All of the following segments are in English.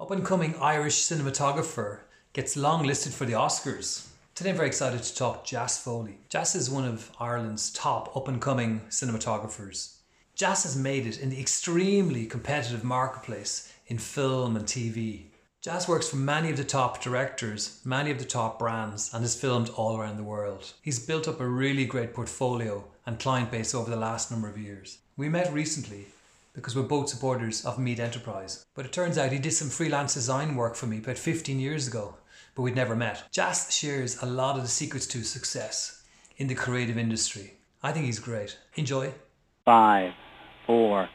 Up and coming Irish cinematographer gets long listed for the Oscars. Today I'm very excited to talk Jas Foley. Jas is one of Ireland's top up and coming cinematographers. Jas has made it in the extremely competitive marketplace in film and TV. Jas works for many of the top directors, many of the top brands, and has filmed all around the world. He's built up a really great portfolio and client base over the last number of years. We met recently because we're both supporters of Meath Enterprise, but it turns out he did some freelance design work for me about 15 years ago, but we'd never met. Jas shares a lot of the secrets to success in the creative industry. I think he's great. Enjoy. Five, four,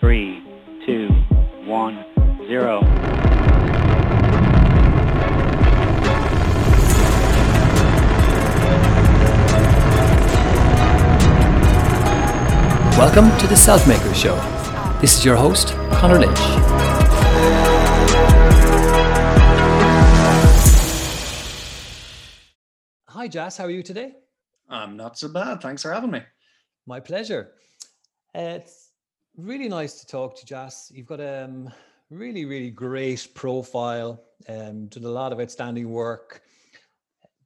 three, two, one, zero. Welcome to the Selfmaker Show. This is your host, Connor Lynch. Hi, Jas. How are you today? I'm not so bad. Thanks for having me. My pleasure. Uh, it's really nice to talk to Jas. You've got a um, really, really great profile, um, did a lot of outstanding work.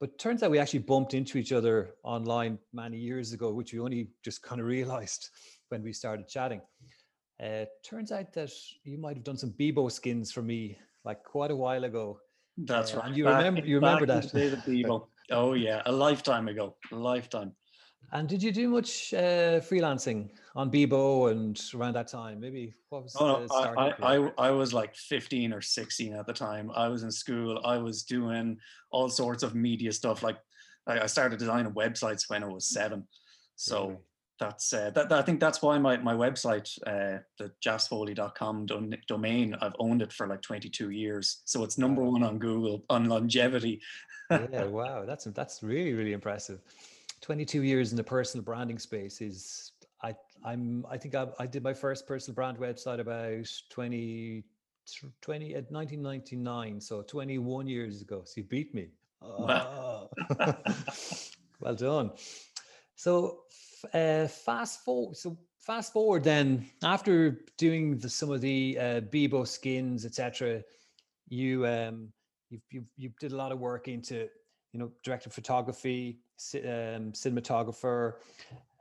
But turns out we actually bumped into each other online many years ago, which we only just kind of realized when we started chatting. Uh, turns out that you might have done some Bebo skins for me like quite a while ago. That's Uh, right. and you Back remember- you remember that. the Bebo. oh yeah, a lifetime ago. A lifetime. And did you do much uh, freelancing on Bebo and around that time? Maybe what was Oh, the no, I. I, I, I was like 15 or 16 at the time. I was in school. I was doing all sorts of media stuff. Like I, started designing websites when I was seven. So? That's uh, that, that- I think that's why my, my website, uh, the jasfoley.com don- domain, I've owned it for like 22 years. So it's number Wow. one on Google on longevity. yeah, wow, that's that's really really impressive. Twenty two years in the personal branding space is I I'm I think I, I did my first personal brand website about 20, 20 at 1999, so 21 years ago. So you beat me. Wow. Ah. well done. So uh, fast forward. So fast forward then after doing the, some of the uh, Bebo skins, etc. You um you you you did a lot of work into you know director of photography, um, cinematographer.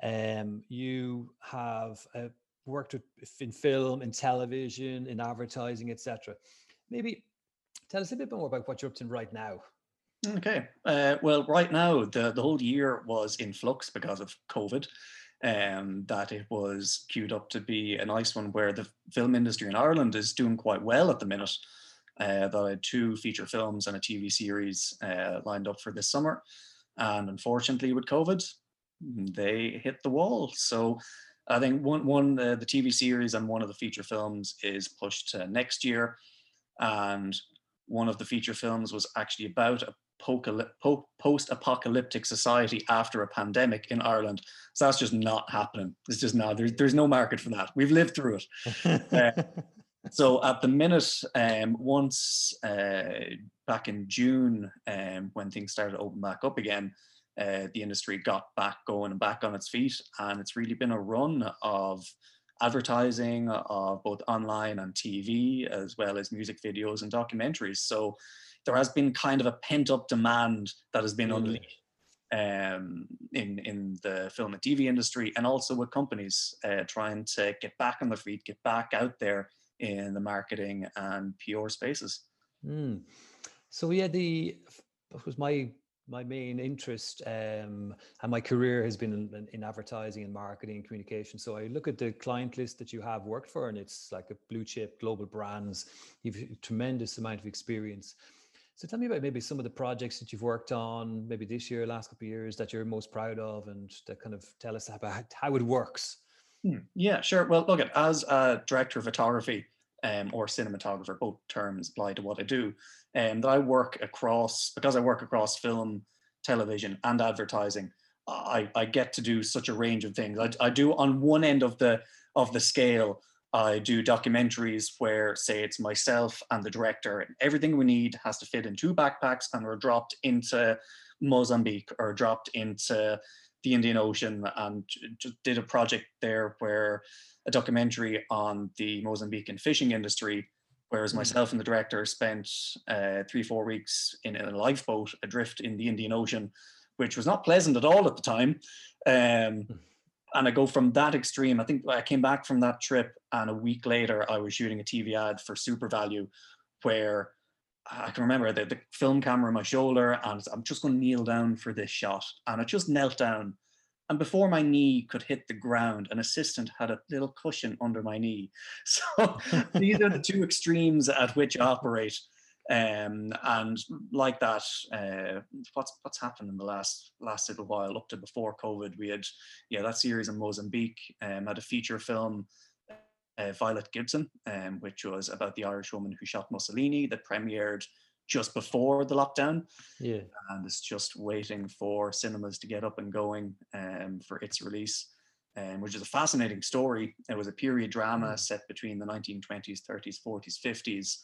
Um, you have uh, worked with, in film, in television, in advertising, etc. Maybe tell us a bit more about what you're up to right now. Okay. Uh, well, right now, the, the whole year was in flux because of COVID. Um, that it was queued up to be a nice one where the film industry in Ireland is doing quite well at the minute. Uh, that I had two feature films and a TV series uh, lined up for this summer. And unfortunately, with COVID, they hit the wall. So I think one, one uh, the TV series and one of the feature films is pushed to next year. And one of the feature films was actually about a pocalyp- po- post-apocalyptic society after a pandemic in Ireland. So that's just not happening. It's just not. There's there's no market for that. We've lived through it. So at the minute, um, once uh, back in June, um, when things started to open back up again, uh, the industry got back going and back on its feet, and it's really been a run of advertising of both online and TV, as well as music videos and documentaries. So there has been kind of a pent up demand that has been Really? unleashed um, in in the film and TV industry, and also with companies uh, trying to get back on their feet, get back out there in the marketing and PR spaces. Mm. So yeah, the was my my main interest, um, and my career has been in, in advertising and marketing and communication. So I look at the client list that you have worked for, and it's like a blue chip global brands. You've a tremendous amount of experience. So tell me about maybe some of the projects that you've worked on, maybe this year, last couple of years, that you're most proud of, and that kind of tell us about how it works. Hmm, Yeah, sure. Well, look, at as a director of photography um, or cinematographer, both terms apply to what I do. Um, that I work across because I work across film, television, and advertising. I, I get to do such a range of things. I, I do on one end of the of the scale. I do documentaries where, say, it's myself and the director, and everything we need has to fit in two backpacks, and we're dropped into Mozambique or dropped into the Indian Ocean, and just did a project there where a documentary on the Mozambican fishing industry, Whereas Mm. myself and the director spent uh, three, four weeks in, a lifeboat adrift in the Indian Ocean, which was not pleasant at all at the time. Um, Mm. And I go from that extreme. I think I came back from that trip, and a week later, I was shooting a TV ad for SuperValu, where I can remember the, the film camera on my shoulder, and I'm just going to kneel down for this shot. And I just knelt down. And before my knee could hit the ground, an assistant had a little cushion under my knee. So these are the two extremes at which I operate. Um, and like that, uh, what's what's happened in the last last little while, up to before COVID, we had yeah that series in Mozambique, um, had a feature film, uh, Violet Gibson, um, which was about the Irish woman who shot Mussolini, that premiered just before the lockdown, Yeah. and it's just waiting for cinemas to get up and going um, for its release. Um, which is a fascinating story. It was a period drama Mm. set between the 1920s, 30s, 40s, 50s,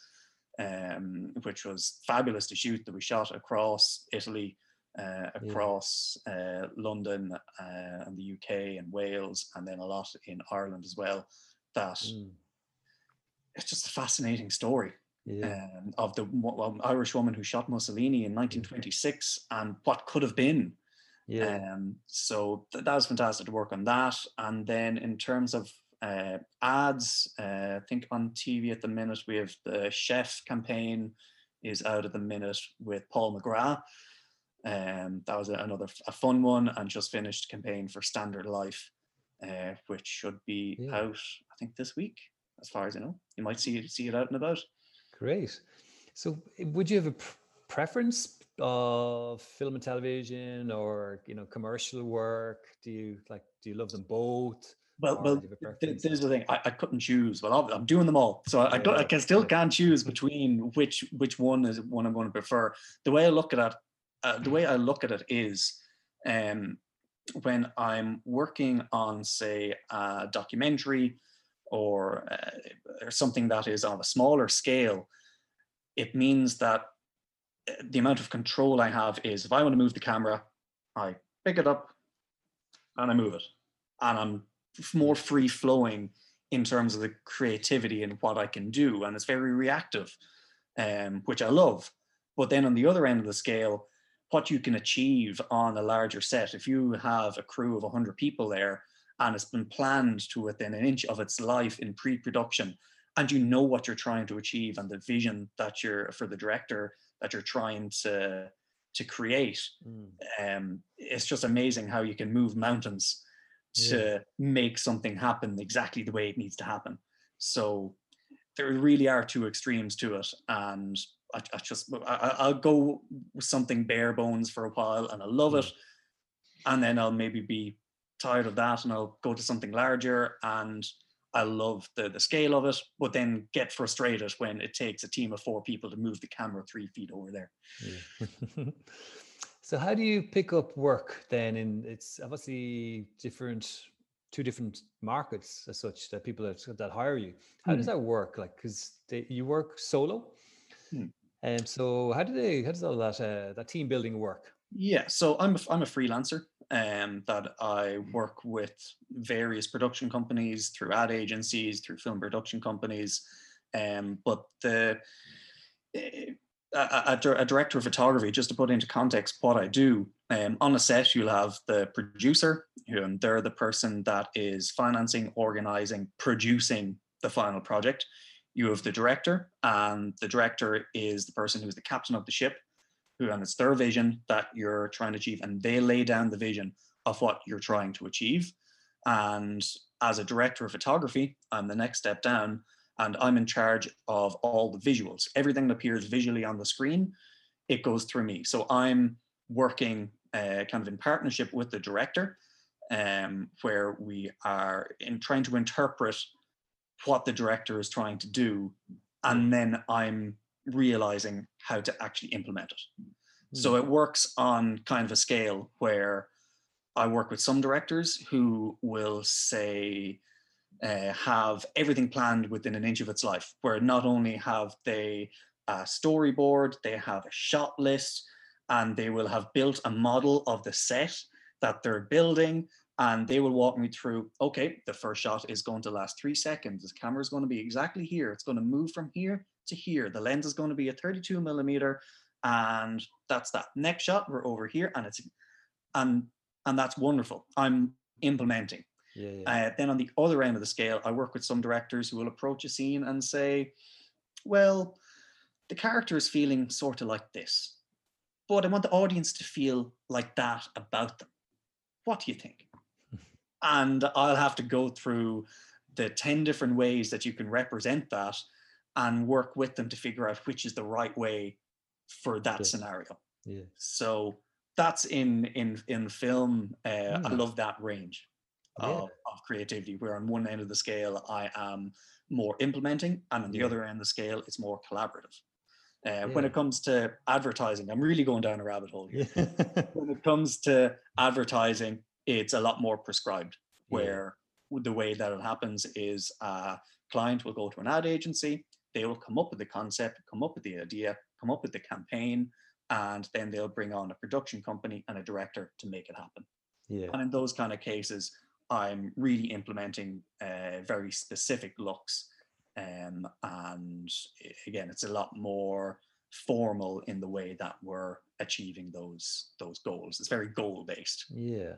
um, which was fabulous to shoot. That we shot across Italy, uh, across uh, London, uh, and the UK and Wales, and then a lot in Ireland as well. That Mm. it's just a fascinating story Yeah. um, of the wo- Irish woman who shot Mussolini in 1926 and what could have been. Yeah. Um, so th- that was fantastic to work on that. And then in terms of uh, ads, uh, I think on TV at the minute we have the chef campaign is out at the minute with Paul McGrath. Um, that was another a fun one, and just finished campaign for Standard Life, uh, which should be Yeah. out I think this week, as far as I know. You might see it see it out and about. Great. So, eh, would you have a pr- preference of film and television, or you know, commercial work? Do you like? Do you love them both? Well, Or well, do you have a th- this is the thing. I, I couldn't choose. Well, I'm- doing them all, so I, I, don't, I can still can't choose between which which one is one I'm going to prefer. The way I look at it, uh, the way I look at it is, um, when I'm working on, say, a documentary or uh, or something that is on a smaller scale, it means that uh, the amount of control I have is if I want to move the camera, I pick it up and I move it, and I'm more free flowing in terms of the creativity and what I can do, and it's very reactive, um, which I love. But then on the other end of the scale, what you can achieve on a larger set, if you have a crew of 100 people there and it's been planned to within an inch of its life in pre-production, and you know what you're trying to achieve and the vision that you're for the director that you're trying to to create, Mm. um, it's just amazing how you can move mountains to make something happen exactly the way it needs to happen. So there really are two extremes to it, and I, I just I, I- I'll go with something bare bones for a while, and I love it, and then I'll maybe be tired of that, and I'll go to something larger, and I love the the scale of it, but then get frustrated when it takes a team of four people to move the camera three feet over there. Yeah. so how do you pick up work then in it's obviously different two different markets as such that people that, that hire you how does Hmm. that work like because you work solo Hmm. and so how do they how does all that uh, that team building work Yeah, so I'm a, I'm a freelancer um, that I work with various production companies through ad agencies, through film production companies. Um, but the eh, a, a- director of photography, just to put into context what I do, um, on a set you'll have the producer, who and they're the person that is financing, organizing, producing the final project. You have the director, and the director is the person who's the captain of the ship who and it's their vision that you're trying to achieve and they lay down the vision of what you're trying to achieve and as a director of photography i'm the next step down and i'm in charge of all the visuals. Everything that appears visually on the screen it goes through me. So i'm working uh, kind of in partnership with the director um, where we are in trying to interpret what the director is trying to do and then i'm realizing how to actually implement it. So it works on kind of a scale where I work with some directors who will say uh, have everything planned within an inch of its life, where not only have they a storyboard, they have a shot list, and they will have built a model of the set that they're building. And they will walk me through, okay, the first shot is going to last three seconds. The camera is going to be exactly here. It's going to move from here to here. The lens is going to be a 32 millimeter, and that's that. Next shot, we're over here, and it's and and that's wonderful. I'm implementing. Yeah, yeah. Uh, then on the other end of the scale, I work with some directors who will approach a scene and say, "Well, the character is feeling sort of like this, but I want the audience to feel like that about them. What do you think?" and I'll have to go through the 10 different ways that you can represent that and work with them to figure out which is the right way for that Yes. scenario. yeah. So that's in in in film. Uh, I Mm. love that range Yeah. of, of creativity. Where on one end of the scale, I am more implementing, and on the Yeah. other end of the scale, it's more collaborative. Uh, When it comes to advertising, I'm really going down a rabbit hole here. Yeah. When it comes to advertising, it's a lot more prescribed. Yeah. Where the way that it happens is a client will go to an ad agency, they will come up with the concept, come up with the idea, come up with the campaign, and then they'll bring on a production company and a director to make it happen. yeah. And in those kind of cases, I'm really implementing uh, very specific looks. Um, and again, it's a lot more formal in the way that we're achieving those those goals. It's very goal based. Yeah.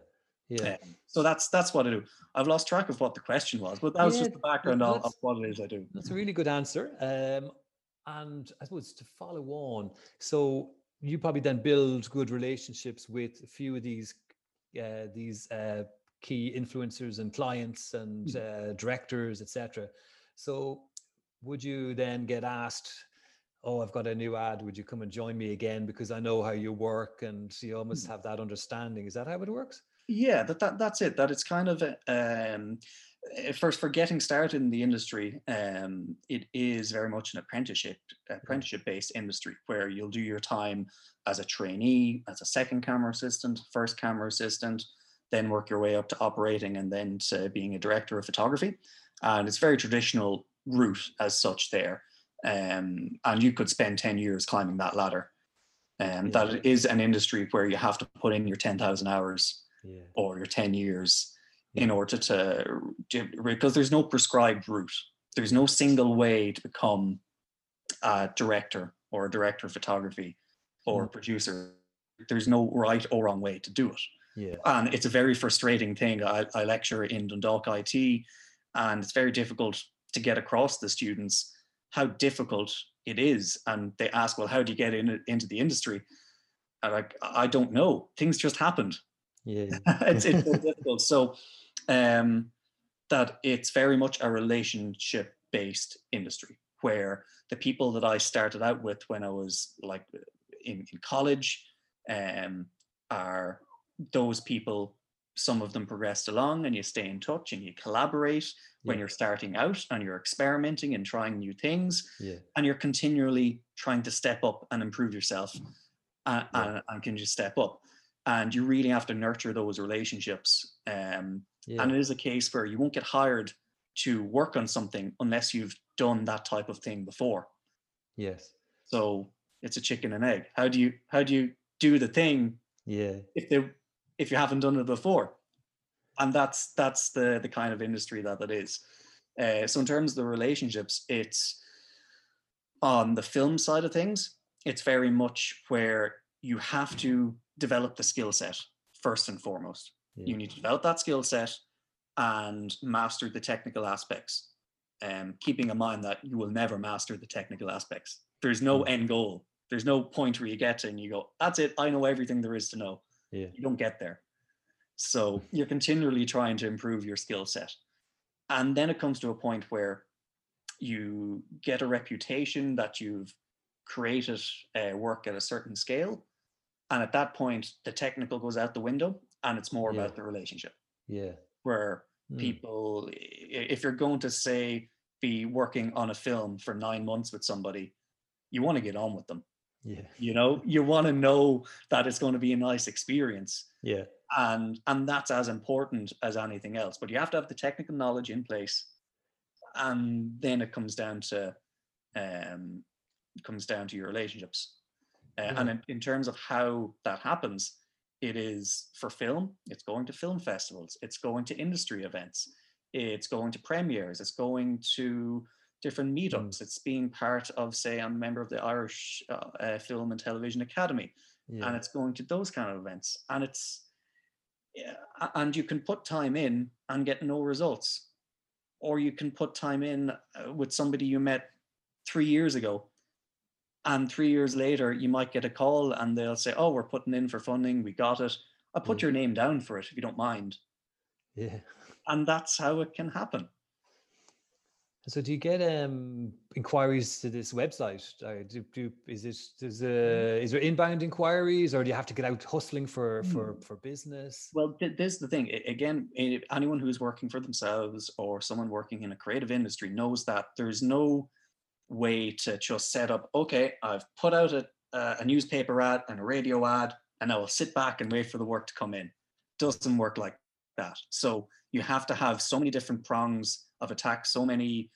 Yeah. Um, so that's that's what I do. I've lost track of what the question was, but that was Yeah, just the background of, of what it is I do. That's a really good answer. Um, and I suppose to follow on, so you probably then build good relationships with a few of these uh, these uh, key influencers and clients and uh, directors, etc. So would you then get asked? Oh, I've got a new ad. Would you come and join me again? Because I know how you work, and you almost have that understanding. Is that how it works? Yeah, that, that that's it. That it's kind of um, first for getting started in the industry. Um, it is very much an apprenticeship apprenticeship based industry where you'll do your time as a trainee, as a second camera assistant, first camera assistant, then work your way up to operating, and then to being a director of photography. And it's very traditional route as such there. Um, and you could spend ten years climbing that ladder. Um, Yeah. That is an industry where you have to put in your ten thousand hours Yeah. or your 10 years in order to because there's no prescribed route there's no single way to become a director or a director of photography or a producer there's no right or wrong way to do it Yeah. and it's a very frustrating thing i, I lecture in dundalk it and it's very difficult to get across the students how difficult it is and they ask well how do you get in, into the industry and like i don't know things just happened Yeah. it's, it's so difficult. So um, that it's very much a relationship based industry where the people that I started out with when I was like in, in college um, are those people. Some of them progressed along and you stay in touch and you collaborate when you're starting out and you're experimenting and trying new things Yeah. and you're continually trying to step up and improve yourself and, Yeah. and, and can just step up and you really have to nurture those relationships um, Yeah. and it is a case where you won't get hired to work on something unless you've done that type of thing before Yes. so it's a chicken and egg how do you how do you do the thing Yeah. if they if you haven't done it before. And that's that's the the kind of industry that it is. Uh, so in terms of the relationships it's on the film side of things it's very much where you have to develop the skill set first and foremost. Yeah. you need to develop that skill set and master the technical aspects. Um, keeping in mind that you will never master the technical aspects. There's no Mm. end goal. There's no point where you get to and you go that's it. I know everything there is to know Yeah. you don't get there so you're continually trying to improve your skill set and then it comes to a point where you get a reputation that you've created uh, work at a certain scale and at that point the technical goes out the window and it's more Yeah. about the relationship Yeah. where Mm. people if you're going to say be working on a film for nine months with somebody you want to get on with them Yeah. you know you want to know that it's going to be a nice experience Yeah. and and that's as important as anything else but you have to have the technical knowledge in place and then it comes down to um comes down to your relationships uh, and in, in terms of how that happens it is for film it's going to film festivals it's going to industry events it's going to premieres it's going to different meetups. It's being part of, say, I'm a member of the Irish uh, uh, Film and Television Academy, Yeah. and it's going to those kind of events, and it's yeah, and you can put time in and get no results, or you can put time in uh, with somebody you met three years ago, and three years later you might get a call and they'll say, "Oh, we're putting in for funding. We got it. I'll put Mm. your name down for it if you don't mind." yeah. And that's how it can happen. So do you get um inquiries to this website? Uh, do, do is it is uh, is there inbound inquiries or do you have to get out hustling for for for business? Well, this is the thing. Again, anyone who's working for themselves or someone working in a creative industry knows that there's no way to just set up. Okay, I've put out a, a newspaper ad and a radio ad, and I will sit back and wait for the work to come in. Doesn't work like that. So you have to have so many different prongs of attack, so many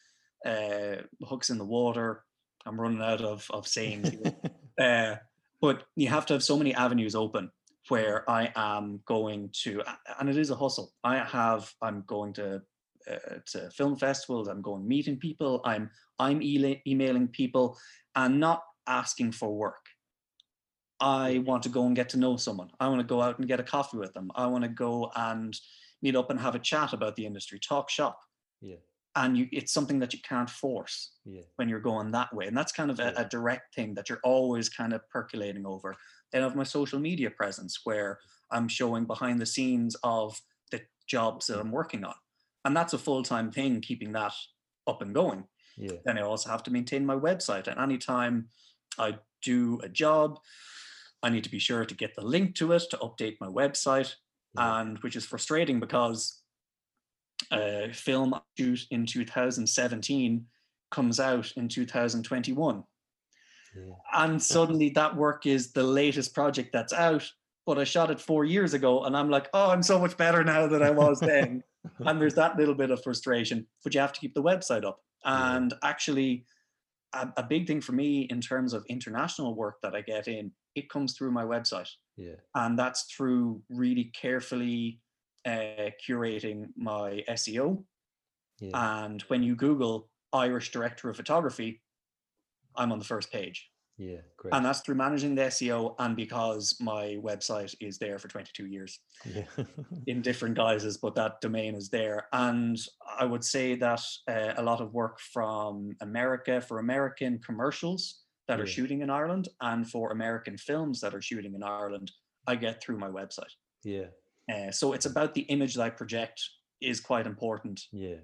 uh, hooks in the water. I'm running out of of sayings. here. uh, but you have to have so many avenues open where I am going to, and it is a hustle. I have, I'm going to uh, to film festivals. I'm going meeting people. I'm I'm e- emailing people, and not asking for work. I want to go and get to know someone. I want to go out and get a coffee with them. I want to go and meet up and have a chat about the industry, talk shop. Yeah, And you, it's something that you can't force yeah, when you're going that way. And that's kind of a, Yeah. a direct thing that you're always kind of percolating over. Then I have my social media presence where I'm showing behind the scenes of the jobs that mm. I'm working on. And that's a full time thing, keeping that up and going. yeah, Then I also have to maintain my website. And anytime I do a job, I need to be sure to get the link to it to update my website yeah, and which is frustrating because a film I shoot in 2017 comes out in 2021 yeah, and suddenly that work is the latest project that's out but i shot it four years ago and i'm like oh i'm so much better now than i was then. And there's that little bit of frustration but you have to keep the website up. And actually a, a big thing for me in terms of international work that i get in it comes through my website yeah, and that's through really carefully uh, curating my SEO. yeah, And when you Google Irish Director of Photography, I'm on the first page. Yeah, great. And that's through managing the SEO and because my website is there for 22 years yeah, in different guises, but that domain is there. And I would say that uh, a lot of work from America for American commercials that are shooting in Ireland and for American films that are shooting in Ireland, I get through my website. yeah, Uh, so it's about the image that I project is quite important yeah,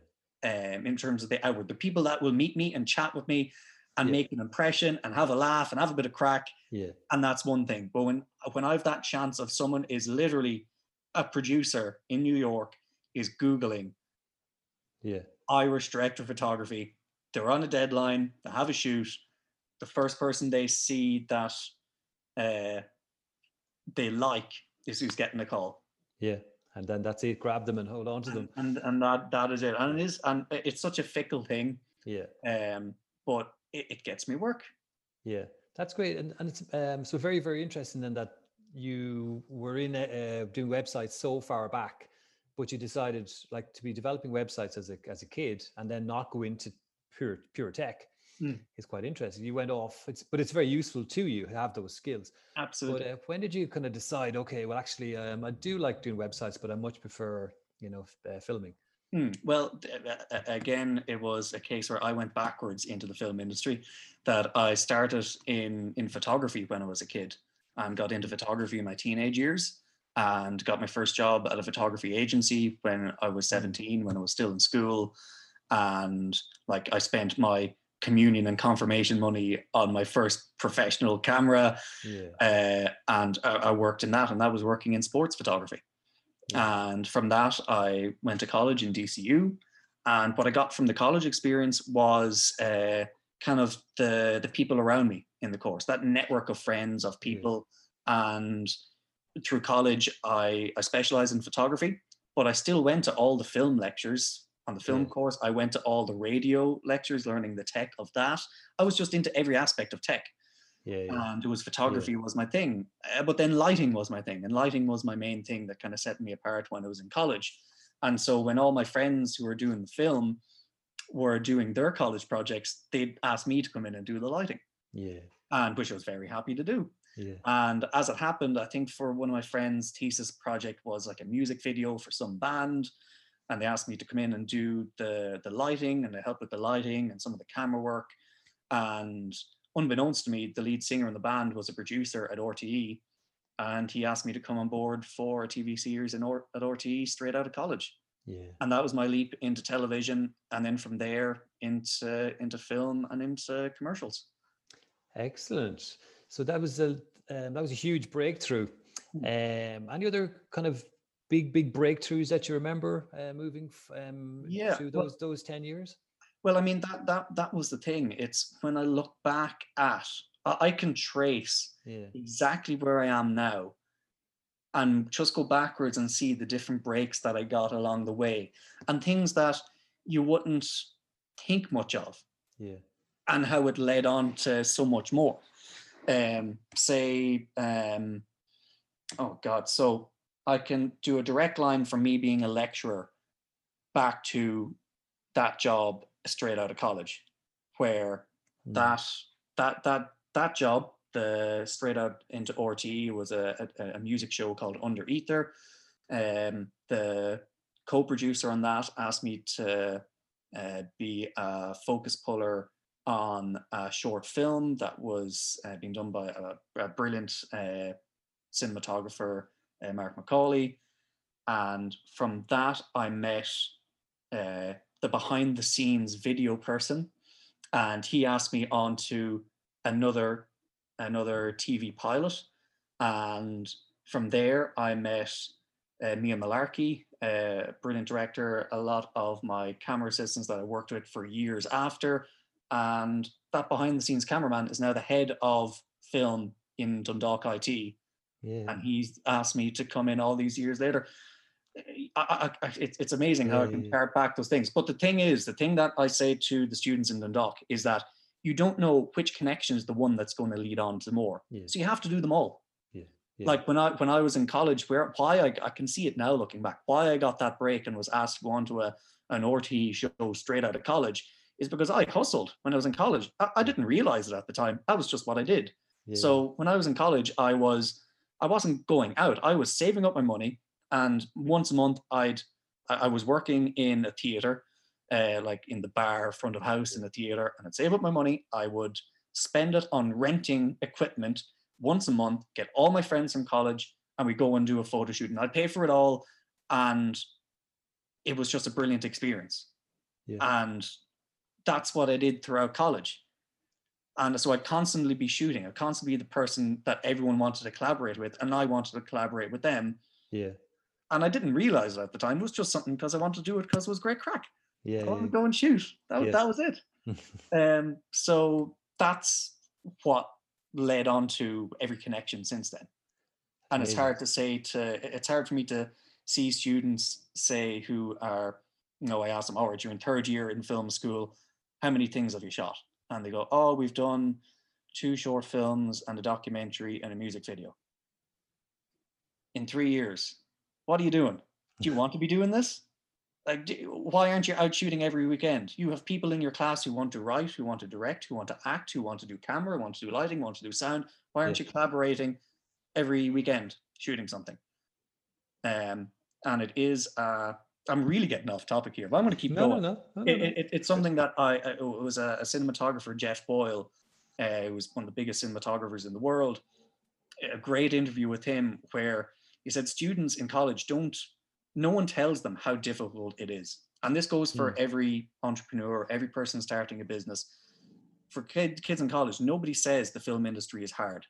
um, in terms of the outward. The people that will meet me and chat with me and Yeah. make an impression and have a laugh and have a bit of crack, yeah, and that's one thing. But when when I've that chance of someone is literally a producer in New York is googling yeah, Irish director of photography, they're on a deadline, they have a shoot. The first person they see that uh, they like is who's getting the call. yeah. And then that's it. Grab them and hold on to them. and and that that is it and it is and it's such a fickle thing Yeah. um but it, it gets me work Yeah, that's great, and and it's um, so very very interesting then that you were in uh, doing websites so far back, but you decided like to be developing websites as a as a kid and then not go into pure pure tech. Mm. It's quite interesting. You went off, it's but it's very useful to you to have those skills. absolutely But uh, when did you kind of decide? Okay, well actually, um, I do like doing websites, but I much prefer you know uh, filming. Hmm, well d- uh, uh, again it was a case where i went backwards into the film industry that i started in in photography when i was a kid and got into photography in my teenage years and got my first job at a photography agency when i was 17 when i was still in school. And like i spent my communion and confirmation money on my first professional camera Yeah, uh, and I, I worked in that, and that was working in sports photography. Yeah, And from that, I went to college in DCU, and what I got from the college experience was uh, kind of the the people around me in the course, that network of friends, of people, and through college, I I specialized in photography, but I still went to all the film lectures on the film Yeah. course. I went to all the radio lectures, learning the tech of that. I was just into every aspect of tech yeah, yeah, and it was photography was my thing uh, but then lighting was my thing and lighting was my main thing that kind of set me apart when i was in college and so when all my friends who were doing the film were doing their college projects, they'd ask me to come in and do the lighting, Yeah. and which I was very happy to do. Yeah. And as it happened, I think for one of my friends' thesis project was like a music video for some band. And they asked me to come in and do the, the lighting and to help with the lighting and some of the camera work. And unbeknownst to me, the lead singer in the band was a producer at RTE. And he asked me to come on board for a TV series in or- at RTE straight out of college. Yeah. And that was my leap into television. And then from there into, into film and into commercials. Excellent. So that was a um, that was a huge breakthrough. Hmm. Um, any other kind of big big breakthroughs that you remember uh, moving um, Yeah, through well- those those ten years? Well, I mean that that that was the thing. It's when I look back at, I, can trace Yeah. exactly where I am now, and just go backwards and see the different breaks that I got along the way, and things that you wouldn't think much of, Yeah. and how it led on to so much more. Um, say, um, oh God, so I can do a direct line from me being a lecturer back to that job straight out of college, where Mm. that that that that job, the straight out into RTE was a, a, a music show called Under Ether. Um, the co-producer on that asked me to uh, be a focus puller on a short film that was uh, being done by a, a brilliant uh, cinematographer, uh, Mark Macaulay. And from that, I met uh, the behind the scenes video person. And he asked me on to another another TV pilot. And from there, I met uh, Mia Malarkey, a brilliant director, a lot of my camera assistants that I worked with for years after. And that behind the scenes cameraman is now the head of film in Dundalk IT. Yeah. And he's asked me to come in all these years later. I, I, I, it's, amazing how I Yeah, can yeah. pair back those things. But the thing is, the thing that I say to the students in Dundalk is that you don't know which connection is the one that's going to lead on to more. Yeah. So you have to do them all like when I when I was in college, where why I, I can see it now looking back, why I got that break and was asked to go on to a an RT show straight out of college is because I hustled when I was in college. I, I didn't realize it at the time. That was just what I did. So when I was in college, I was I wasn't going out. I was saving up my money, and once a month I'd I I was working in a theater, uh, like in the bar front of house in the theater, and I'd save up my money. I would spend it on renting equipment once a month, get all my friends from college, and we go and do a photo shoot. And I'd pay for it all, and it was just a brilliant experience. Yeah. And that's what I did throughout college. And so I'd constantly be shooting. I'd constantly be the person that everyone wanted to collaborate with, and I wanted to collaborate with them. yeah. And I didn't realize it at the time. It was just something because I wanted to do it because it was great crack. Yeah. I wanted to go and shoot. That, Yes. that was it. Um, so that's what led on to every connection since then. And it's hard to say to it's hard for me to see students say who are, you know, I ask them, right, you're in third year in film school, how many things have you shot? And they go, Oh, we've done two short films and a documentary and a music video. In three years. What are you doing? Do you want to be doing this? like do, why aren't you out shooting every weekend you have people in your class who want to write who want to direct who want to act who want to do camera want to do lighting want to do sound why aren't Yeah. you collaborating every weekend shooting something um and it is uh i'm really getting off topic here but i'm going to keep No, going no. no, no, it, no. it, it's something that I, I it was a, a cinematographer, Geoff Boyle, uh, who was one of the biggest cinematographers in the world. A great interview with him where he said students in college don't, no one tells them how difficult it is, and this goes for every entrepreneur, every person starting a business. For kid, kids in college, nobody says the film industry is hard,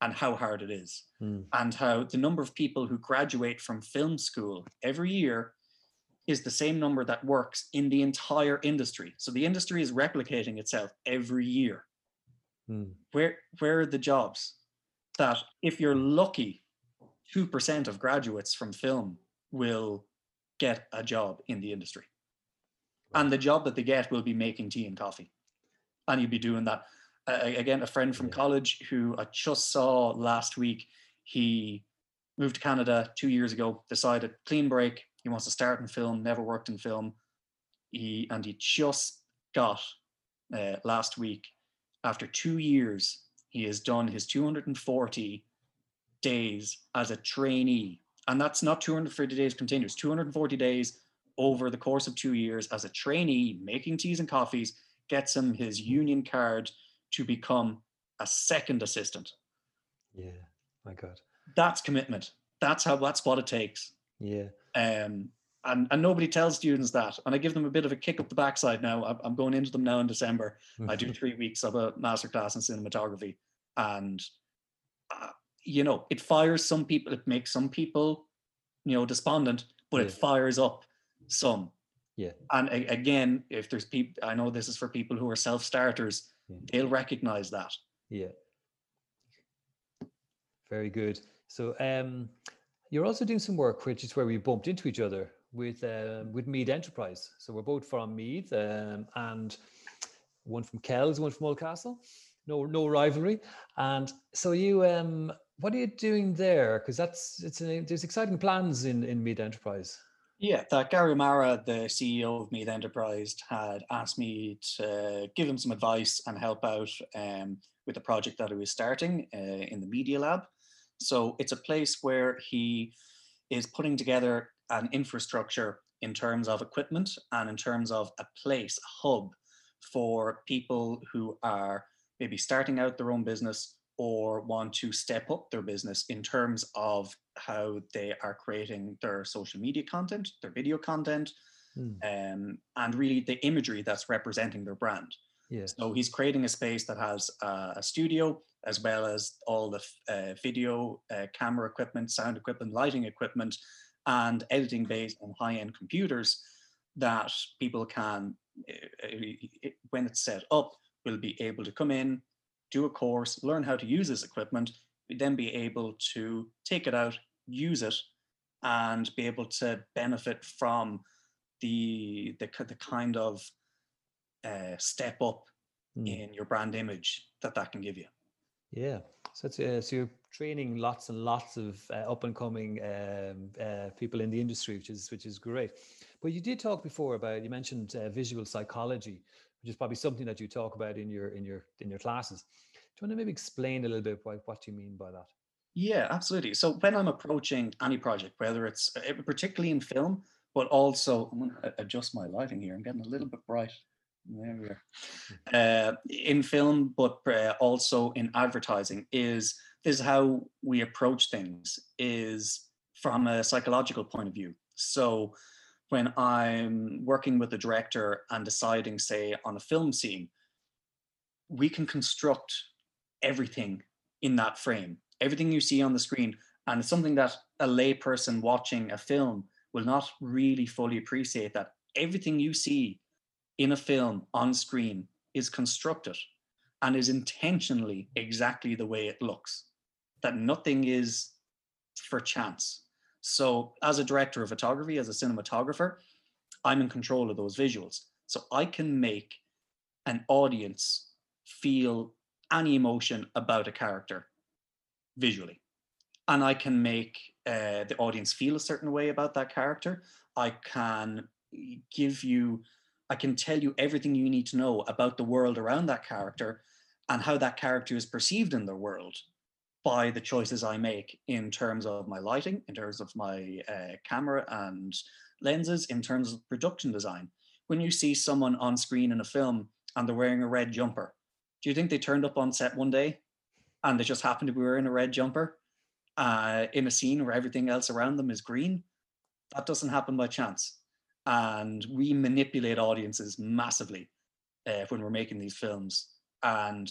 and how hard it is Mm. and how the number of people who graduate from film school every year is the same number that works in the entire industry. So the industry is replicating itself every year. Mm. Where where are the jobs that if you're lucky, 2% of graduates from film will get a job in the industry. And the job that they get will be making tea and coffee. And you'll be doing that. Uh, again, a friend from college who I just saw last week, he moved to Canada two years ago, decided clean break. He wants to start in film, never worked in film. he and he just got uh, last week after two years he has done his 240 days as a trainee. And that's not 240 days continuous 240 days over the course of two years as a trainee making teas and coffees gets him his union card to become a second assistant. Yeah. My God. that's commitment. That's how that's what it takes. Yeah. um, and, and nobody tells students that. And i give them a bit of a kick up the backside now. I'm, going into them now in december. I do three weeks of a masterclass in cinematography. And uh, you know it fires some people it makes some people you know despondent but it fires up some Yeah. and a- again if there's people i know this is for people who are self-starters Yeah. they'll recognize that Yeah. Very good. So um, you're also doing some work, which is where we bumped into each other with um, with Meath Enterprise. So we're both from Meath, um, and one from Kells, one from Oldcastle. No, no rivalry. And so you, um, what are you doing there? Because that's it's a, there's exciting plans in in Meath Enterprise. Yeah, that Gary Mara, the CEO of Meath Enterprise, had asked me to give him some advice and help out um, with the project that he was starting uh, in the Media Lab. So it's a place where he is putting together an infrastructure in terms of equipment and in terms of a place, a hub for people who are maybe starting out their own business or want to step up their business in terms of how they are creating their social media content, their video content, Hmm. um, and really the imagery that's representing their brand. Yeah. So he's creating a space that has uh, a studio as well as all the uh, video, uh, camera equipment, sound equipment, lighting equipment, and editing bays on high-end computers that people can, uh, uh, when it's set up, will be able to come in, do a course, learn how to use this equipment, then be able to take it out, use it, and be able to benefit from the the, the kind of uh, step up Hmm. in your brand image that that can give you. Yeah, so it's, uh, so you're training lots and lots of uh, up and coming um, uh, people in the industry, which is which is great. But you did talk before about you mentioned uh, visual psychology, which is probably something that you talk about in your in your in your classes. Do you want to maybe explain a little bit what what you mean by that? Yeah, absolutely. So when I'm approaching any project, whether it's uh, particularly in film, but also I'm going to adjust my lighting here. I'm getting a little bit bright. There we are. Uh, in film, but uh, also in advertising, is this is how we approach things? Is from a psychological point of view. So when I'm working with a director and deciding, say, on a film scene, we can construct everything in that frame, everything you see on the screen. And it's something that a layperson watching a film will not really fully appreciate that everything you see in a film on screen is constructed and is intentionally exactly the way it looks, that nothing is for chance. So, as a director of photography, as a cinematographer, I'm in control of those visuals. So, I can make an audience feel any emotion about a character visually. And I can make uh, the audience feel a certain way about that character. I can give you, I can tell you everything you need to know about the world around that character and how that character is perceived in the world by the choices I make in terms of my lighting, in terms of my uh, camera and lenses, in terms of production design. When you see someone on screen in a film and they're wearing a red jumper, do you think they turned up on set one day and they just happened to be wearing a red jumper uh, in a scene where everything else around them is green? That doesn't happen by chance. And we manipulate audiences massively uh, when we're making these films. And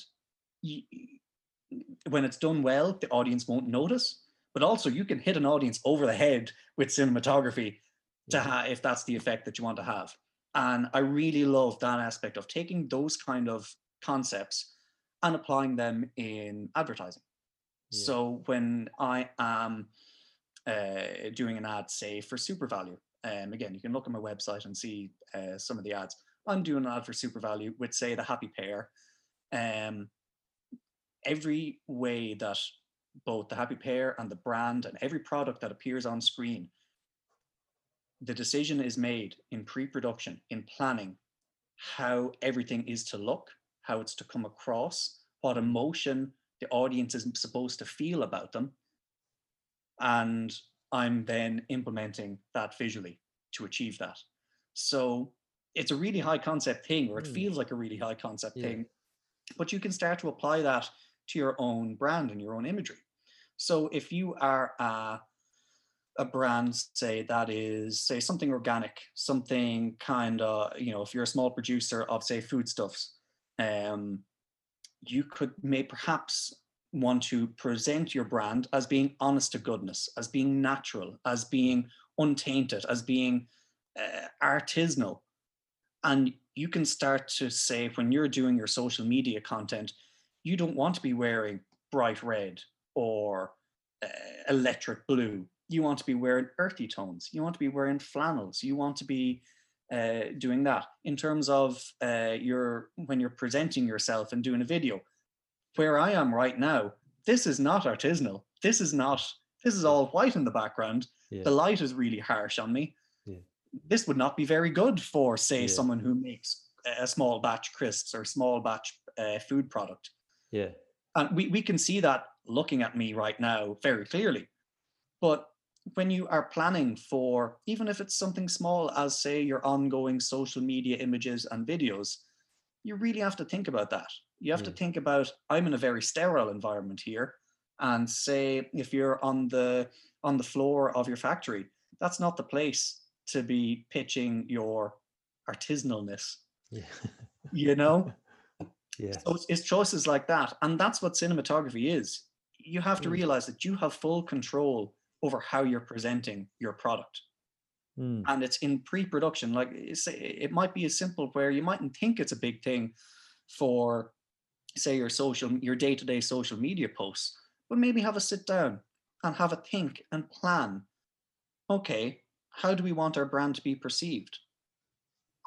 when it's done well, the audience won't notice. But also, you can hit an audience over the head with cinematography to ha- if that's the effect that you want to have. And I really love that aspect of taking those kind of concepts and applying them in advertising. Yeah. So when I am uh, doing an ad, say for SuperValu, um, again, you can look at my website and see uh, some of the ads. I'm doing an ad for SuperValu with, say, the Happy Pear. Um, every way that both the Happy Pear and the brand and every product that appears on screen the decision is made in pre-production, in planning, how everything is to look, how it's to come across, what emotion the audience is supposed to feel about them. And I'm then implementing that visually to achieve that. So it's a really high concept thing, or it Mm. feels like a really high concept Yeah. thing, but you can start to apply that to your own brand and your own imagery. So if you are a, a brand, say that is say something organic, something kind of you know, if you're a small producer of say foodstuffs, um, you could may perhaps want to present your brand as being honest to goodness, as being natural, as being untainted, as being uh, artisanal. And you can start to say when you're doing your social media content, you don't want to be wearing bright red or uh, electric blue. You want to be wearing earthy tones. You want to be wearing flannels. You want to be uh, doing that in terms of uh, your when you're presenting yourself and doing a video. Where I am right now, this is not artisanal. This is not. This is all white in the background. Yeah. The light is really harsh on me. Yeah. This would not be very good for, say, Yeah. someone who makes a small batch crisps or small batch uh, food product. Yeah. And we, we can see that looking at me right now very clearly. But when you are planning for, even if it's something small as, say, your ongoing social media images and videos, you really have to think about that. You have to Mm. think about, I'm in a very sterile environment here. And say, if you're on the on the floor of your factory, that's not the place to be pitching your artisanalness, Yeah. you know? So it's, it's choices like that. And that's what cinematography is. You have to Mm. realize that you have full control over how you're presenting your product. Mm. And it's in pre production. Like it might be as simple where you mightn't think it's a big thing for, say, your social, your day to day social media posts, but maybe have a sit down and have a think and plan. Okay, how do we want our brand to be perceived?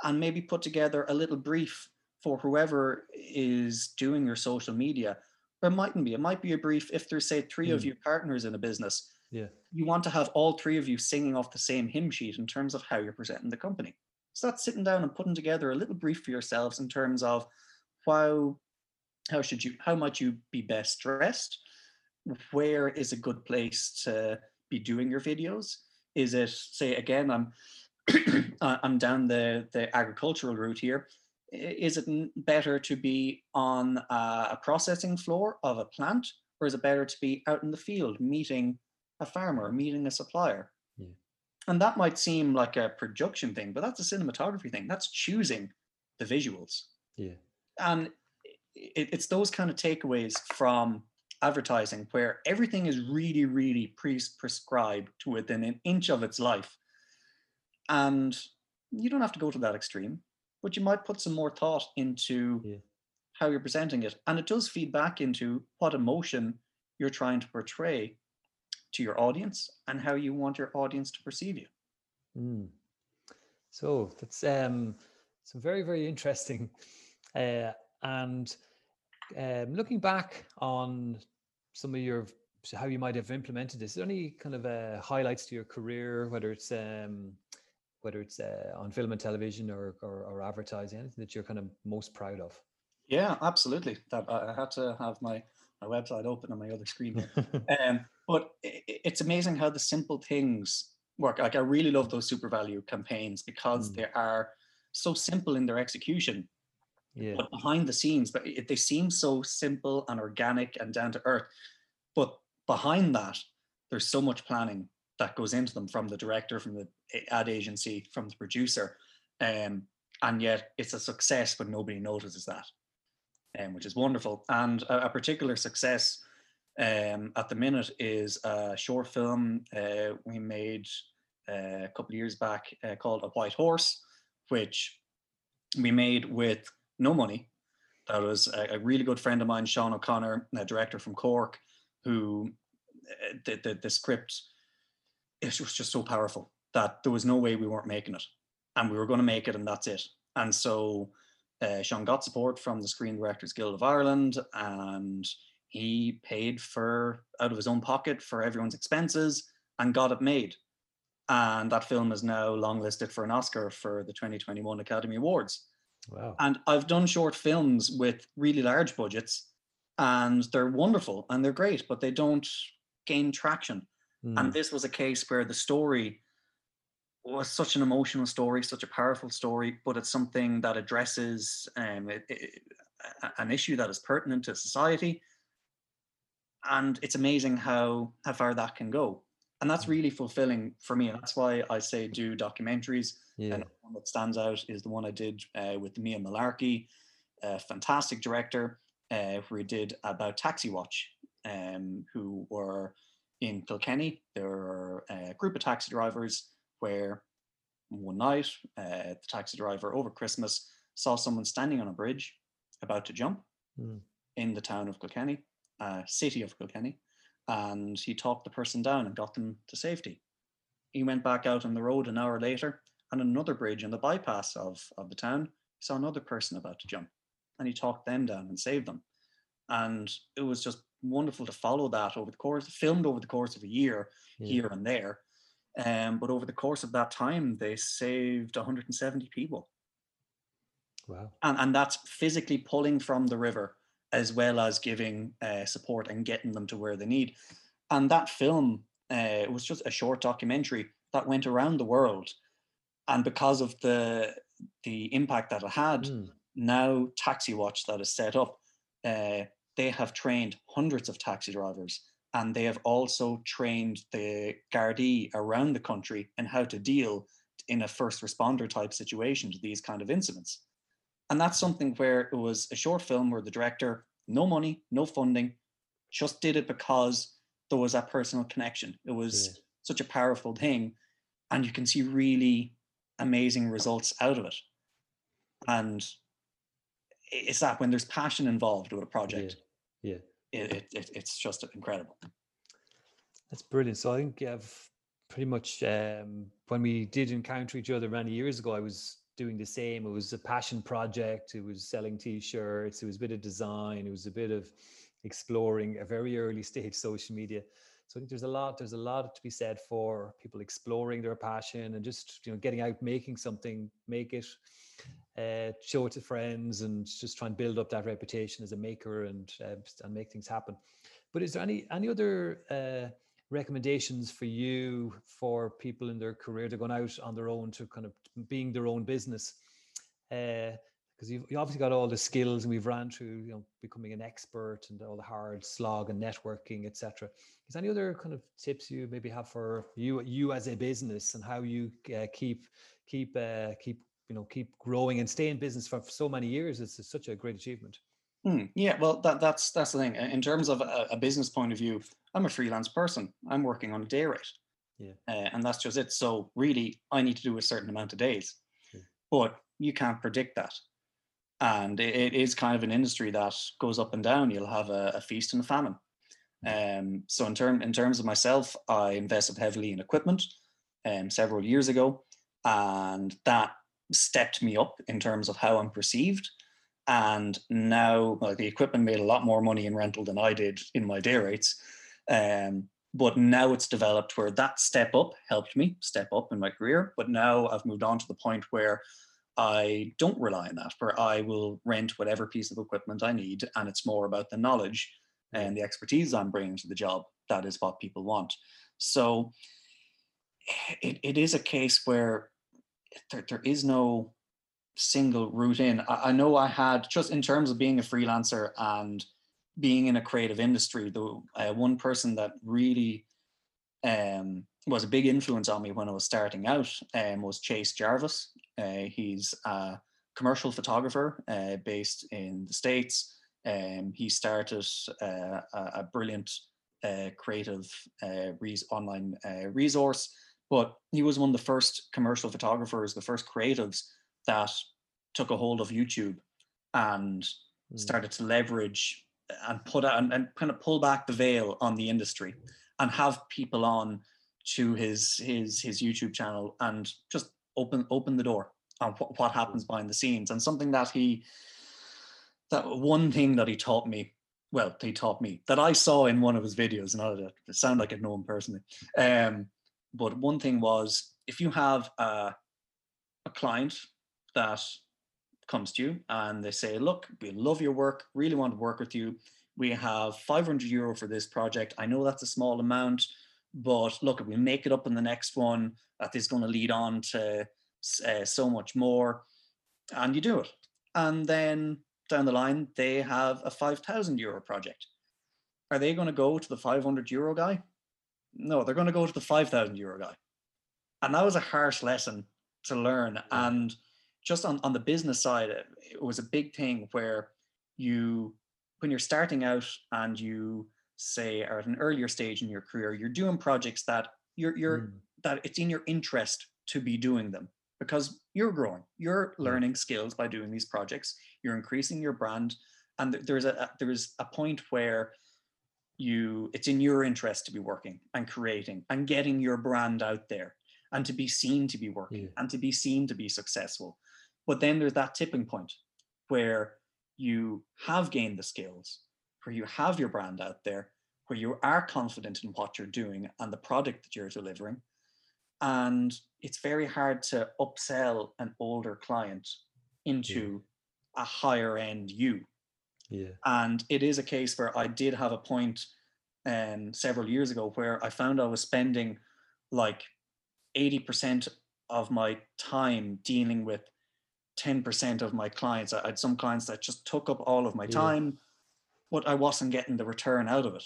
And maybe put together a little brief for whoever is doing your social media. Or it mightn't be. It might be a brief if there's, say, three of Mm. you partners in a business. Yeah. You want to have all three of you singing off the same hymn sheet in terms of how you're presenting the company. So that's sitting down and putting together a little brief for yourselves in terms of how how should you how might you be best dressed? Where is a good place to be doing your videos? Is it say again I'm I'm down the the agricultural route here. Is it better to be on a, a processing floor of a plant, or is it better to be out in the field meeting a farmer, meeting a supplier? Yeah. And that might seem like a production thing, but that's a cinematography thing. That's choosing the visuals. Yeah. And it, it's those kind of takeaways from advertising where everything is really, really pre- prescribed to within an inch of its life. And you don't have to go to that extreme, but you might put some more thought into Yeah. how you're presenting it. And it does feed back into what emotion you're trying to portray to your audience and how you want your audience to perceive you. Mm. So that's um, some very very interesting. Uh, and um, looking back on some of your so how you might have implemented this, is there any kind of uh, highlights to your career, whether it's um, whether it's uh, on film and television or, or or advertising, anything that you're kind of most proud of? Yeah, absolutely. That I had to have my my website open on my other screen. um, but i- i- it's amazing how the simple things work. Like I really love those SuperValu campaigns because Mm. they are so simple in their execution, yeah, but behind the scenes, but it, they seem so simple and organic and down to earth. But behind that, there's so much planning that goes into them from the director, from the ad agency, from the producer, um, and yet it's a success, but nobody notices that, um, which is wonderful. And a, a particular success um, at the minute is a short film uh, we made uh, a couple of years back uh, called A White Horse, which we made with no money. That was a, a really good friend of mine, Sean O'Connor, a director from Cork, who uh, the, the, the script it was just so powerful that there was no way we weren't making it. And we were going to make it, and that's it. And so uh, Sean got support from the Screen Directors Guild of Ireland, and he paid for out of his own pocket for everyone's expenses and got it made. and that film is now longlisted for an Oscar for the 2021 Academy Awards. Wow. And I've done short films with really large budgets, and they're wonderful and they're great, but they don't gain traction. Mm. And this was a case where the story was such an emotional story, such a powerful story, but it's something that addresses um, it, it, an issue that is pertinent to society. And it's amazing how how far that can go, and that's really fulfilling for me. And that's why I say do documentaries. yeah. And one that stands out is the one I did uh, with Mia Malarkey, a fantastic director, uh, where we did about Taxi Watch, um, who were in Kilkenny. There are a group of taxi drivers where one night uh, the taxi driver over Christmas saw someone standing on a bridge about to jump Mm. in the town of Kilkenny, uh, city of Kilkenny, and he talked the person down and got them to safety. He went back out on the road an hour later, and another bridge in the bypass of, of the town, he saw another person about to jump, and he talked them down and saved them. And it was just wonderful to follow that over the course, filmed over the course of a year Yeah. here and there. Um, but over the course of that time, they saved 170 people Wow. and and that's physically pulling from the river as well as giving uh, support and getting them to where they need and that film uh, was just a short documentary that went around the world and because of the the impact that it had Mm. now taxi watch that is set up uh, they have trained hundreds of taxi drivers and they have also trained the Gardaí around the country in how to deal in a first responder type situation to these kind of incidents. And that's something where it was a short film where the director no money no funding just did it because there was that personal connection. It was Yeah. such a powerful thing and you can see really amazing results out of it. And it's that when there's passion involved with a project Yeah. it, it, it, it's just incredible That's brilliant. So I think I've pretty much um, when we did encounter each other many years ago, I was doing the same. It was a passion project. It was selling t-shirts. It was a bit of design. It was a bit of exploring a very early stage social media. So I think there's a lot. There's a lot to be said for people exploring their passion and just you know getting out, making something, make it, uh, show it to friends, and just try and build up that reputation as a maker and uh, and make things happen. But is there any any other uh, recommendations for you for people in their career they're going out on their own to kind of being their own business because you've you obviously got all the skills and we've ran through you know becoming an expert and all the hard slog and networking etc is there any other kind of tips you maybe have for you you as a business and how you uh, keep keep uh, keep you know keep growing and stay in business for, for so many years it's, it's such a great achievement Hmm, yeah, well, that, that's that's the thing. In terms of a, a business point of view, I'm a freelance person. I'm working on a day rate, Yeah. uh, and that's just it. So really, I need to do a certain amount of days, Yeah. but you can't predict that, and it, it is kind of an industry that goes up and down. You'll have a, a feast and a famine. Um, so in term in terms of myself, I invested heavily in equipment, um, several years ago, and that stepped me up in terms of how I'm perceived and now well, the equipment made a lot more money in rental than I did in my day rates. Um, but now it's developed where that step up helped me step up in my career. But now I've moved on to the point where I don't rely on that, where I will rent whatever piece of equipment I need, and it's more about the knowledge and the expertise I'm bringing to the job. That is what people want. So it, it is a case where there, there is no single route in. I, I know I had just in terms of being a freelancer and being in a creative industry, the uh, one person that really um, was a big influence on me when I was starting out um, was Chase Jarvis. Uh, he's a commercial photographer uh, based in the States. Um, he started uh, a, brilliant uh, creative uh, res- online uh, resource, but he was one of the first commercial photographers, the first creatives that took a hold of YouTube and Mm. started to leverage and put out and, and kind of pull back the veil on the industry and have people on to his his his YouTube channel and just open open the door on what, what happens behind the scenes and something that he that one thing that he taught me well he taught me that I saw in one of his videos and I sound like I know him personally um But one thing was if you have a, a client that comes to you and they say, look, we love your work, really want to work with you. We have 500 euro for this project. I know that's a small amount, but look, if we make it up in the next one, that is going to lead on to uh, so much more. And you do it. And then down the line, they have a 5,000 euro project. Are they going to go to the 500 euro guy? No, they're going to go to the 5,000 euro guy. And that was a harsh lesson to learn. And just on, on the business side, it was a big thing where you, when you're starting out and you say are at an earlier stage in your career, you're doing projects that you're, you're mm. that it's in your interest to be doing them because you're growing, you're learning skills by doing these projects, you're increasing your brand, and there's a there's a point where you it's in your interest to be working and creating and getting your brand out there and to be seen to be working yeah. and to be seen to be successful but then there's that tipping point where you have gained the skills, where you have your brand out there, where you are confident in what you're doing and the product that you're delivering. And it's very hard to upsell an older client into yeah. a higher end you. Yeah. And it is a case where I did have a point um, several years ago where I found I was spending like 80% of my time dealing with 10% of my clients. I had some clients that just took up all of my time, but I wasn't getting the return out of it.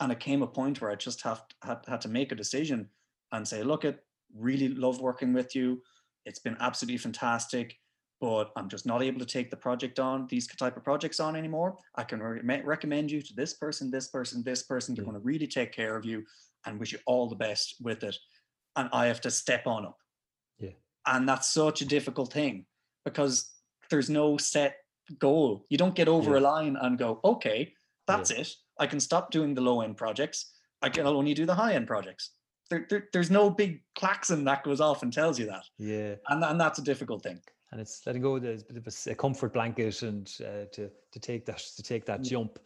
And it came a point where I just have had, had to make a decision and say, look, it really love working with you. It's been absolutely fantastic, but I'm just not able to take the project on, these type of projects on anymore. I can re- recommend you to this person, this person, this person. They're hmm. yeah. going to really take care of you and wish you all the best with it. And I have to step on up. Yeah. And that's such a difficult thing because there's no set goal. You don't get over yeah. a line and go, okay, that's yeah. it. I can stop doing the low end projects. I can only do the high end projects. There, there, there's no big klaxon that goes off and tells you that. Yeah. And, and that's a difficult thing. And it's letting go of a bit of a, comfort blanket and uh, to to take that to take that yeah. jump.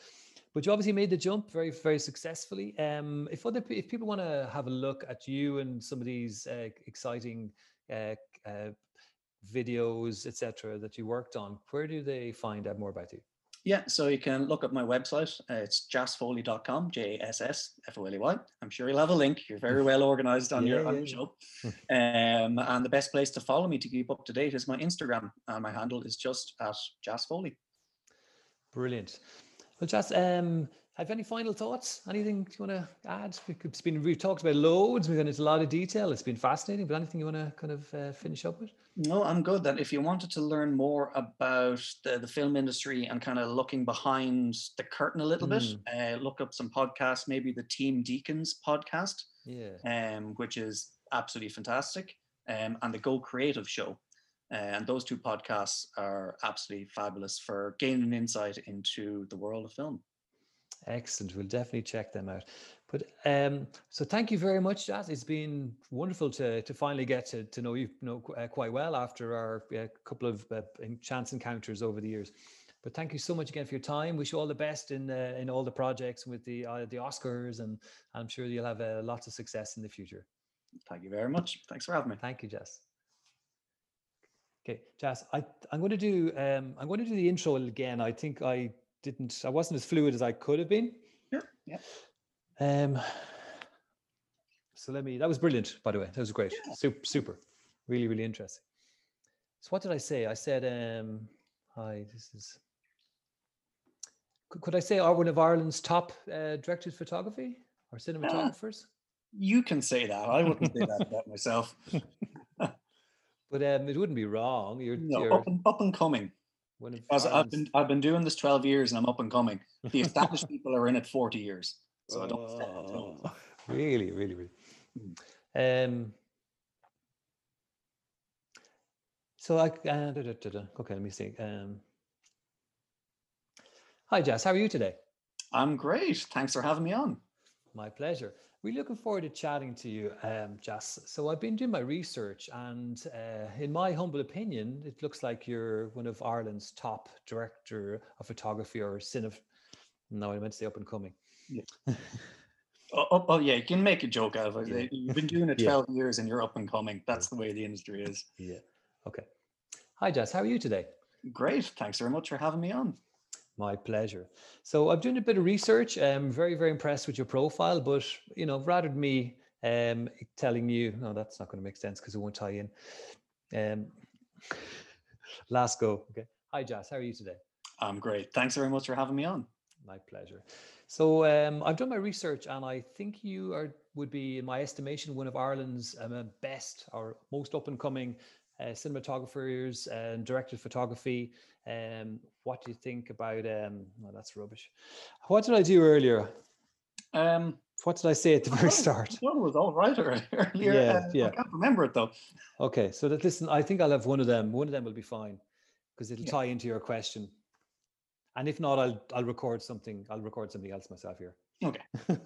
But you obviously made the jump very very successfully. Um, if other if people want to have a look at you and some of these uh, exciting uh, uh, videos, etc., that you worked on, where do they find out more about you? Yeah, so you can look up my website. Uh, it's jassfoley.com, J A S S F O L E Y. I'm sure you'll have a link. You're very well organized on yeah, your on yeah, your show. um, and the best place to follow me to keep up to date is my Instagram. And my handle is just at Jass Foley. Brilliant. Well, Jass, um, have any final thoughts? Anything you want to add? It's been we've talked about loads. We've gone into a lot of detail. It's been fascinating. But anything you want to kind of uh, finish up with? No, I'm good. That if you wanted to learn more about the, the film industry and kind of looking behind the curtain a little mm. bit, uh, look up some podcasts. Maybe the Team Deakins podcast, yeah, um, which is absolutely fantastic, um, and the Go Creative Show. Uh, and those two podcasts are absolutely fabulous for gaining insight into the world of film. Excellent. We'll definitely check them out. But um, so thank you very much, Jass. It's been wonderful to to finally get to, to know you, know uh, quite well after our uh, couple of uh, chance encounters over the years. But thank you so much again for your time. Wish you all the best in uh, in all the projects with the uh, the Oscars, and I'm sure you'll have uh, lots of success in the future. Thank you very much. Thanks for having me. Thank you, Jass. Okay, Jass, I I'm going to do um, I'm going to do the intro again. I think I didn't I wasn't as fluid as I could have been. Yeah. Yeah. Um so let me that was brilliant, by the way. That was great. Yeah. Super, super. Really, really interesting. So what did I say? I said um hi, this is could, could I say are one of Ireland's top uh, directed photography or cinematographers? Uh, you can say that. I wouldn't say that about myself. but um, it wouldn't be wrong. You're, no, you're... Up, and, up and coming. Because I've been I've been doing this 12 years and I'm up and coming. The established people are in it 40 years. So I don't oh, really, really, really. Hmm. Um so I uh, da, da, da, okay, let me see. Um Hi Jess. how are you today? I'm great. Thanks for having me on. My pleasure. Really looking forward to chatting to you, um, Jass. So I've been doing my research, and uh, in my humble opinion, it looks like you're one of Ireland's top director of photography or cine. No, I meant to say up and coming. Yeah. Oh, oh, oh, yeah, you can make a joke out of it. Yeah. You've been doing it Yeah. 12 years and you're up and coming. That's the way the industry is. Yeah. Okay. Hi, Jess. How are you today? Great. Thanks very much for having me on. My pleasure. So I've done a bit of research. I'm very, very impressed with your profile, but you know, rather than me um, telling you, no, that's not going to make sense because it won't tie in. Um, last go. Okay. Hi, Jess. How are you today? I'm great. Thanks very much for having me on. My pleasure. So um, I've done my research, and I think you are would be, in my estimation, one of Ireland's um, best or most up and coming uh, cinematographers and director of photography. Um, what do you think about? Um, no, that's rubbish. What did I do earlier? Um, What did I say at the very start? it was all right earlier. Yeah, Uh, yeah. I can't remember it though. Okay, so that listen, I think I'll have one of them. One of them will be fine because it'll Yeah. tie into your question. And if not, I'll I'll record something. I'll record something else myself here. Okay.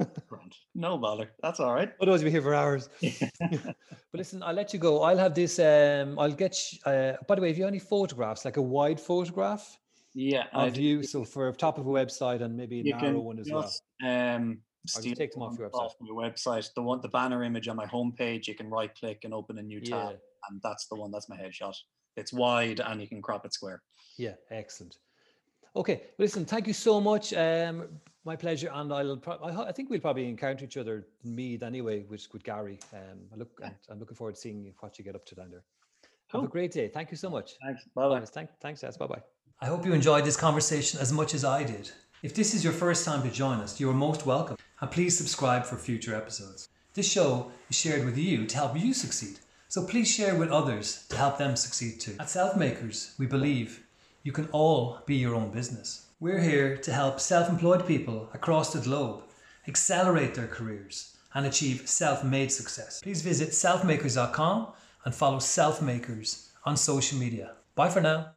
No bother. That's all right. Otherwise, we'll be here for hours. but listen, I'll let you go. I'll have this. Um, I'll get. sh- Uh, by the way, if you have any photographs, like a wide photograph yeah. Of you, so for top of a website and maybe a you narrow one as well. um, just steal take them off your website. my website. The one, the banner image on my homepage, you can right click and open a new Yeah, tab, and that's the one. That's my headshot. It's wide and you can crop it square. yeah, excellent. Okay, well, listen, thank you so much. Um, my pleasure, and I'll. Pro- I, I think we'll probably encounter each other in Meath anyway, with with Gary. Um, I look, and I'm looking forward to seeing what you get up to down there. Have a great day. Thank you so much. Thanks. Bye bye. Thanks, thanks, Jess. Bye bye. I hope you enjoyed this conversation as much as I did. If this is your first time to join us, you are most welcome, and please subscribe for future episodes. This show is shared with you to help you succeed, so please share with others to help them succeed too. At Selfmakers, we believe you can all be your own business. We're here to help self employed people across the globe accelerate their careers and achieve self made success. Please visit selfmakers.com and follow Selfmakers on social media. Bye for now.